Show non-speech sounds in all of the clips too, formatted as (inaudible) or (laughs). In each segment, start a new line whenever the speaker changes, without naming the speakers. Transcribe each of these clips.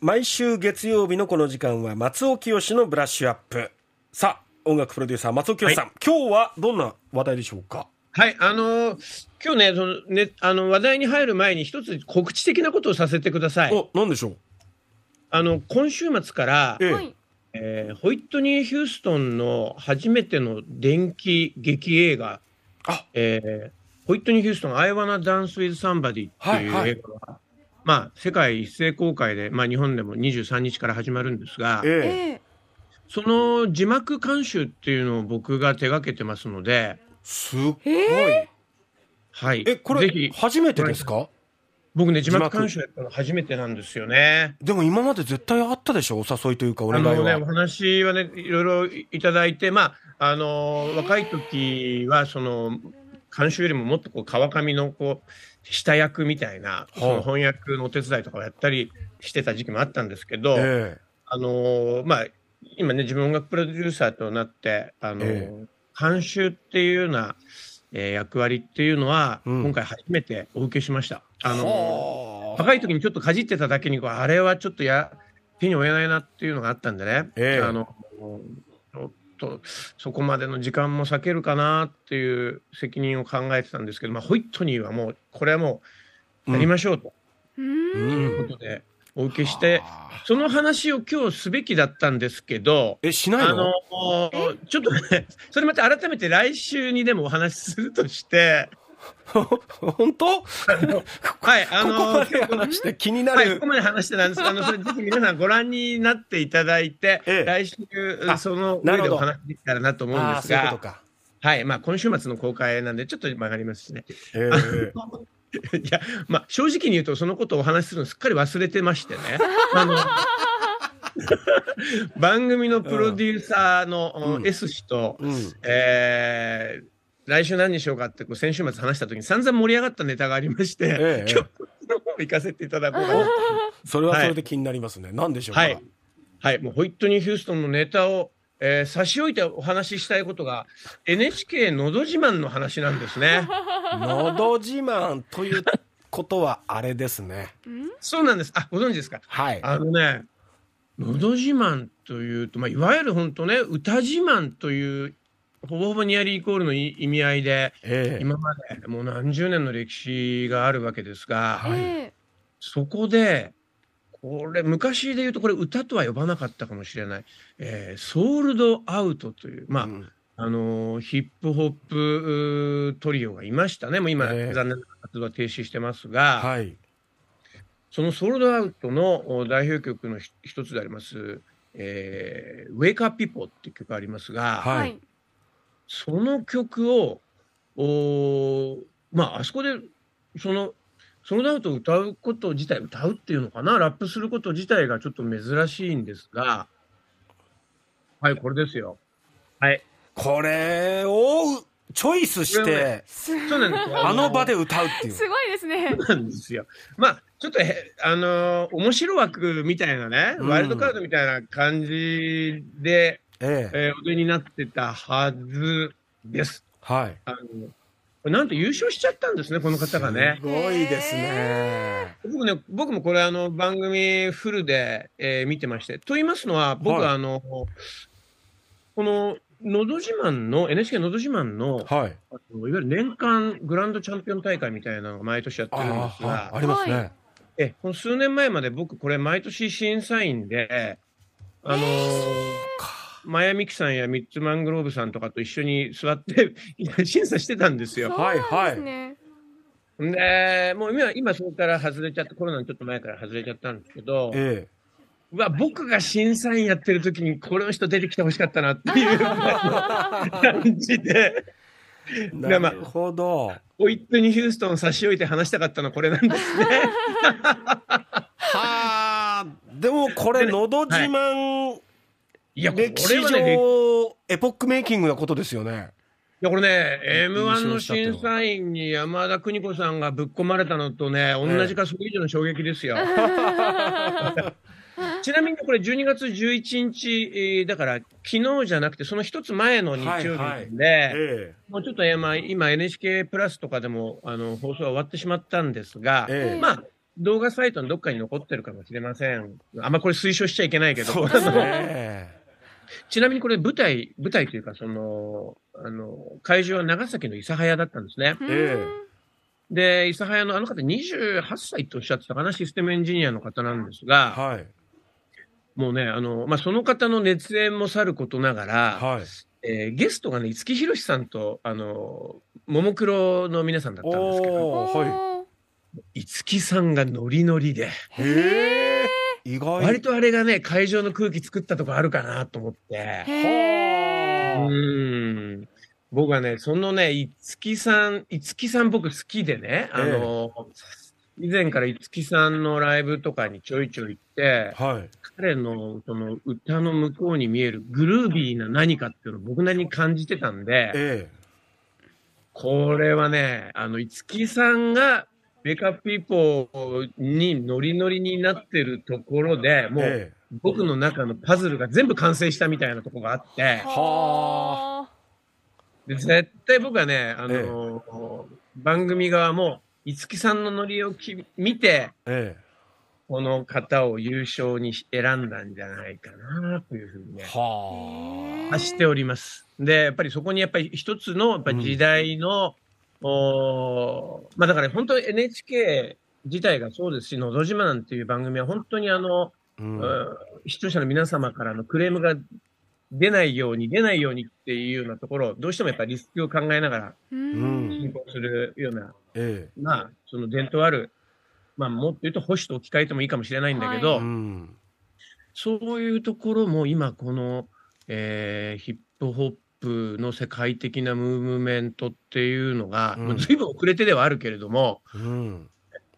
毎週月曜日のこの時間は松尾清のブラッシュアップ。さあ音楽プロデューサー松尾清さん、今日はどんな話題でしょうか？
はい、あのー今日ね、そのね、あの、話題に入る前に一つ告知的なことをさせてください。
お何でしょう？
あの、今週末から、
ええ。
はい。
えーホイットニー・ヒューストンの初めての電気劇映画、
あ。
えーホイットニー・ヒューストン、I Wanna Dance with Somebody っていう
はいはい。
映画が、まあ、世界一斉公開で、まあ、日本でも23日から始まるんですが、
え
その字幕監修っていうのを僕が手掛けてますので、
すっごい。
え
はい。
えこれ
ぜひ、
初めてですか？
僕ね、字幕監修やったの初めてなんですよね。
でも今まで絶対あったでしょ？お誘いというかお
あ
願い
のね、
は、
お話はね、いろいろいただいて、まあ、あの若い時は、その、監修よりももっとこう川上のこう下役みたいな、その翻訳のお手伝いとかをやったりしてた時期もあったんですけど、
え
あのまあ、今ね、自分音楽プロデューサーとなって、あの
え
監修っていうような、えー役割っていうのは、
うん。
今回初めてお受けしました。
え
あの
はあ。
若い時にちょっとかじってただけにこうあれはちょっとや手に負えないなっていうのがあったんでね、
ええ。
あのとそこまでの時間も避けるかなっていう責任を考えてたんですけど、まあ、ホイットニーはもうこれはもうやりましょうと
う。
うんん
いうことでお受けして、
はあ
その話を今日すべきだったんですけど。
えしないの？
あのちょっとね、それまた改めて来週にでもお話しするとして、
本当？
はい、あ
ここ
の
まで話して気にな
はい、こ
る
こまで話してたんです。あの、それぜひ皆さんご覧になっていただいて、
ええ。
来週
あ、
その上でお話できたらなと思うんですが、
そういう
はい、まあ、今週末の公開なんで、ちょっと曲がりますしね。
ええ。(laughs)
いや、まあ、正直に言うと、そのことをお話しするのすっかり忘れてましてね。あの、(laughs) (laughs) 番組のプロデューサーの
うん。
S 氏と、
うん。
えー来週何にしようかってこう先週末話した時に散々盛り上がったネタがありまして、
ええ
今日の方行かせていただこうか (laughs)
それはそれで気になりますね、何でしょうか、
はい。はい、もうホイットニー・ヒューストンのネタを、えー差し置いてお話ししたいことが NHK のど自慢の話なんですね。
のど自慢ということはあれですね
そうなんです。あ、ご存知ですか？
はい
あのね、のど自慢というと、まあ、いわゆる本当ね、歌自慢という、ほぼほぼニアリーイコールの意意味合いで、
ええ。
今までもう何十年の歴史があるわけですが、
はい。
え
そこで、これ、昔で言うと、これ、歌とは呼ばなかったかもしれない、えーソールドアウトという、まあ、
うん。
あのーヒップホップトリオがいましたね、もう今、
ええ。
残念ながら活動は停止してますが、
はい。
そのソールドアウトのお代表曲のひ一つであります、えー、Wake Up People っていう曲がありますが、
はい。
その曲を、おーまあ、あそこで、その、ソロダウトを歌うこと自体、歌うっていうのかな、ラップすること自体がちょっと珍しいんですが、はい、これですよ。はい。
これをチョイスして
そうなんですよ。
あの場で歌うっていう
すごいですね。
そうなんですよ。まあ、ちょっとへ、あのー面白枠みたいなね、
うん
ワイルドカードみたいな感じで、
ええ。
えー、お出になってたはずです。
はい。
あの、なんと優勝しちゃったんですね、この方がね。
す。ごいですね。
僕ね、僕もこれあの番組フルで、えー見てまして。と言いますのは、僕は
はい。
あの、この、のど自慢の、NHK のど自慢の、
はい。
あのいわゆる年間グランドチャンピオン大会みたいなのが毎年やってるんです
ああ
が、
ありますね、
は
え、この数年前まで僕これ毎年審査員で、あのマヤミキさんやミッツ・マングローブさんとかと一緒に座って (laughs) 審査してたんですよ。
はいはい。
で
もう今、今そこから外れちゃって、コロナのちょっと前から外れちゃったんですけど、
え
うわ、僕が審査員やってる時にこの人出てきてほしかったなっていう感じで、
なるほど。
ホイットニー・ヒューストン差し置いて話したかったのはこれなんですね。(laughs)
はあ。でもこれ「のど自慢」
いや、これはね、
エポックメイキングなことですよね
や、これね、M1 の審査員に山田邦子さんがぶっ込まれたのとね、同じかそれ以上の衝撃ですよ。(laughs) ちなみにこれ12月11日、えーだから昨日じゃなくてその一つ前の日曜日なんで、
え
もうちょっと今 NHK プラスとかでもあの放送は終わってしまったんですが、
ええ
まあ動画サイトのどっかに残ってるかもしれません。あんまこれ推奨しちゃいけないけど。
ね。
ちなみにこれ舞台、舞台というか、その、あの、会場は長崎の諫早だったんですね。
え
で、諫早のあの方28歳とおっしゃってたかな、システムエンジニアの方なんですが、
はい。
もうね、あの、まあ、その方の熱演もさることながら、
はい。
えーゲストがね、五木ひろしさんと、あの、ももクロの皆さんだったんですけど、
は
五木さんがノリノリで、
い。へえ。意外。
割とあれがね、会場の空気作ったとこあるかなと思って、
へ
ーん。僕はね、そのね、五木さん、五木さん僕好きでね、あの、以前から五木さんのライブとかにちょいちょい行って、
あ。はい。
彼のその歌の向こうに見えるグルービーな何かっていうのを僕なりに感じてたんで、
え
これはね、あの、五木さんがメカピーポーにノリノリになってるところで、
え。
もう
え
僕の中のパズルが全部完成したみたいなとこがあって、
は
で絶対僕はね、あの番組側も五木さんのノリをき見て、
え。え
この方を優勝に選んだんじゃないかなというふうにね
え。、は
発しております。で、やっぱりそこにやっぱり一つのやっぱり時代の、おーまあだから本当に NHK 自体がそうですし、のど自慢っていう番組は本当にあの、
あ。うん。
うん視聴者の皆様からのクレームが出ないように、出ないようにっていうようなところ、どうしてもやっぱりリスクを考えながら
うん
進行するような、
え
まあ、その伝統ある、まあ、もっと言うと保守と置き換えてもいいかもしれないんだけ
え。
ど、
うん。
そういうところも今この、えーヒップホップの世界的なムーブメントっていうのが、
うん
随分遅れてではあるけれども、
うん。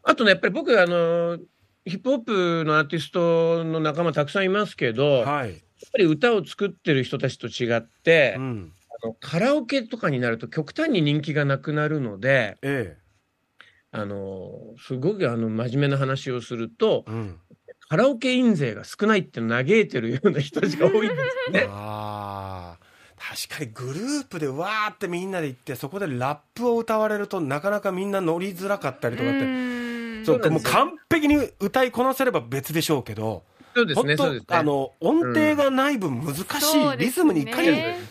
あとね、やっぱり僕、あの、ヒップホップのアーティストの仲間たくさんいますけど、やっ
はい。
ぱり歌を作ってる人たちと違って、
うん。
あのカラオケとかになると極端に人気がなくなるので、
え
あの、すごくあの真面目な話をすると
え。、うん。
カラオケ印税が少ないって嘆いてるような人たちが多いんですよね。
確かにグループでわーってみんなで行ってそこでラップを歌われるとなかなかみんな乗りづらかったりとかって。
うん。
そうもう完璧に歌いこなせれば別でしょうけど
そうですね、
本当
そうですね。
あの音程がない分難しい、リズムにいかに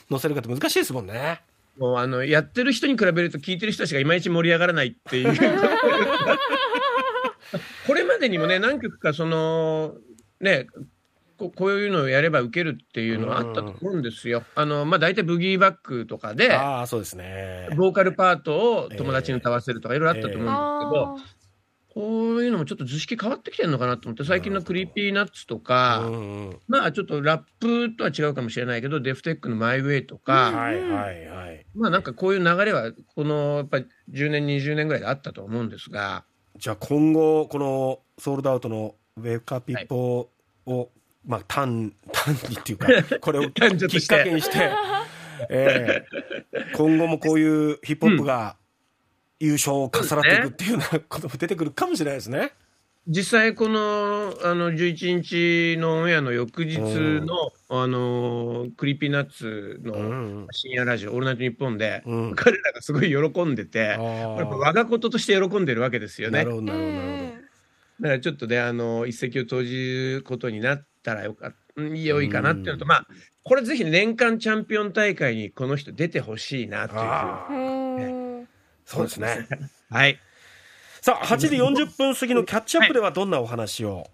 乗せるかって難しいですもんね。
もうあの、やってる人に比べると聞いてる人たちがいまいち盛り上がらないっていう。(laughs) これまでにもね、何曲かその、ね、ここういうのをやれば受けるっていうのはあったと思うんですよ。あの、まあ、大体ブギーバックとかで、
ああそうですね。
ボーカルパートを友達に歌わせるとかいろいろあったと思うんですけど、
あ
こういうのもちょっと図式変わってきてるのかなと思って、最近のクリーピーナッツとか、
うんうん
まあちょっとラップとは違うかもしれないけど、デフテックのマイウェイとか、
はいはいはい。
まあなんかこういう流れは、このやっぱり10年、20年ぐらいであったと思うんですが、
じゃあ今後このソールドアウトのウェカピポを、まあ単単にっていうか (laughs) これをきっかけにして、(laughs) ええ今後もこういうヒップホップが優勝を重なっていくっていうような (laughs) ことも出てくるかもしれないですね。
実際このあの11日のオンエアの翌日の、あのクリーピーナッツの、う
ん。
深夜ラジオ、オールナイトニッポンで、
うん。
彼らがすごい喜んでて、我がこととして喜んでるわけですよね。だ
なるほどなるほどなるほど。
からちょっとね、あの一石を投じることになったらよかうん良いかなっていうのと、まあ、これぜひ年間チャンピオン大会にこの人出てほしいなという。ふうに
あ
ー。うん
そうですね。
はい。
さあ、8時40分過ぎのキャッチアップではどんなお話を、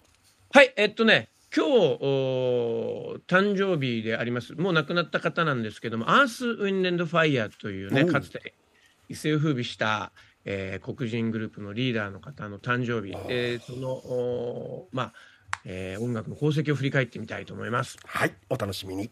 はい、えっとね、今日、お誕生日であります。もう亡くなった方なんですけども、アース・ウィンレンド・ファイヤーというね、かつて一世を風靡した、えー黒人グループのリーダーの方の誕生日、えー。その、おまあ、えー音楽の功績を振り返ってみたいと思います。
はい、お楽しみに。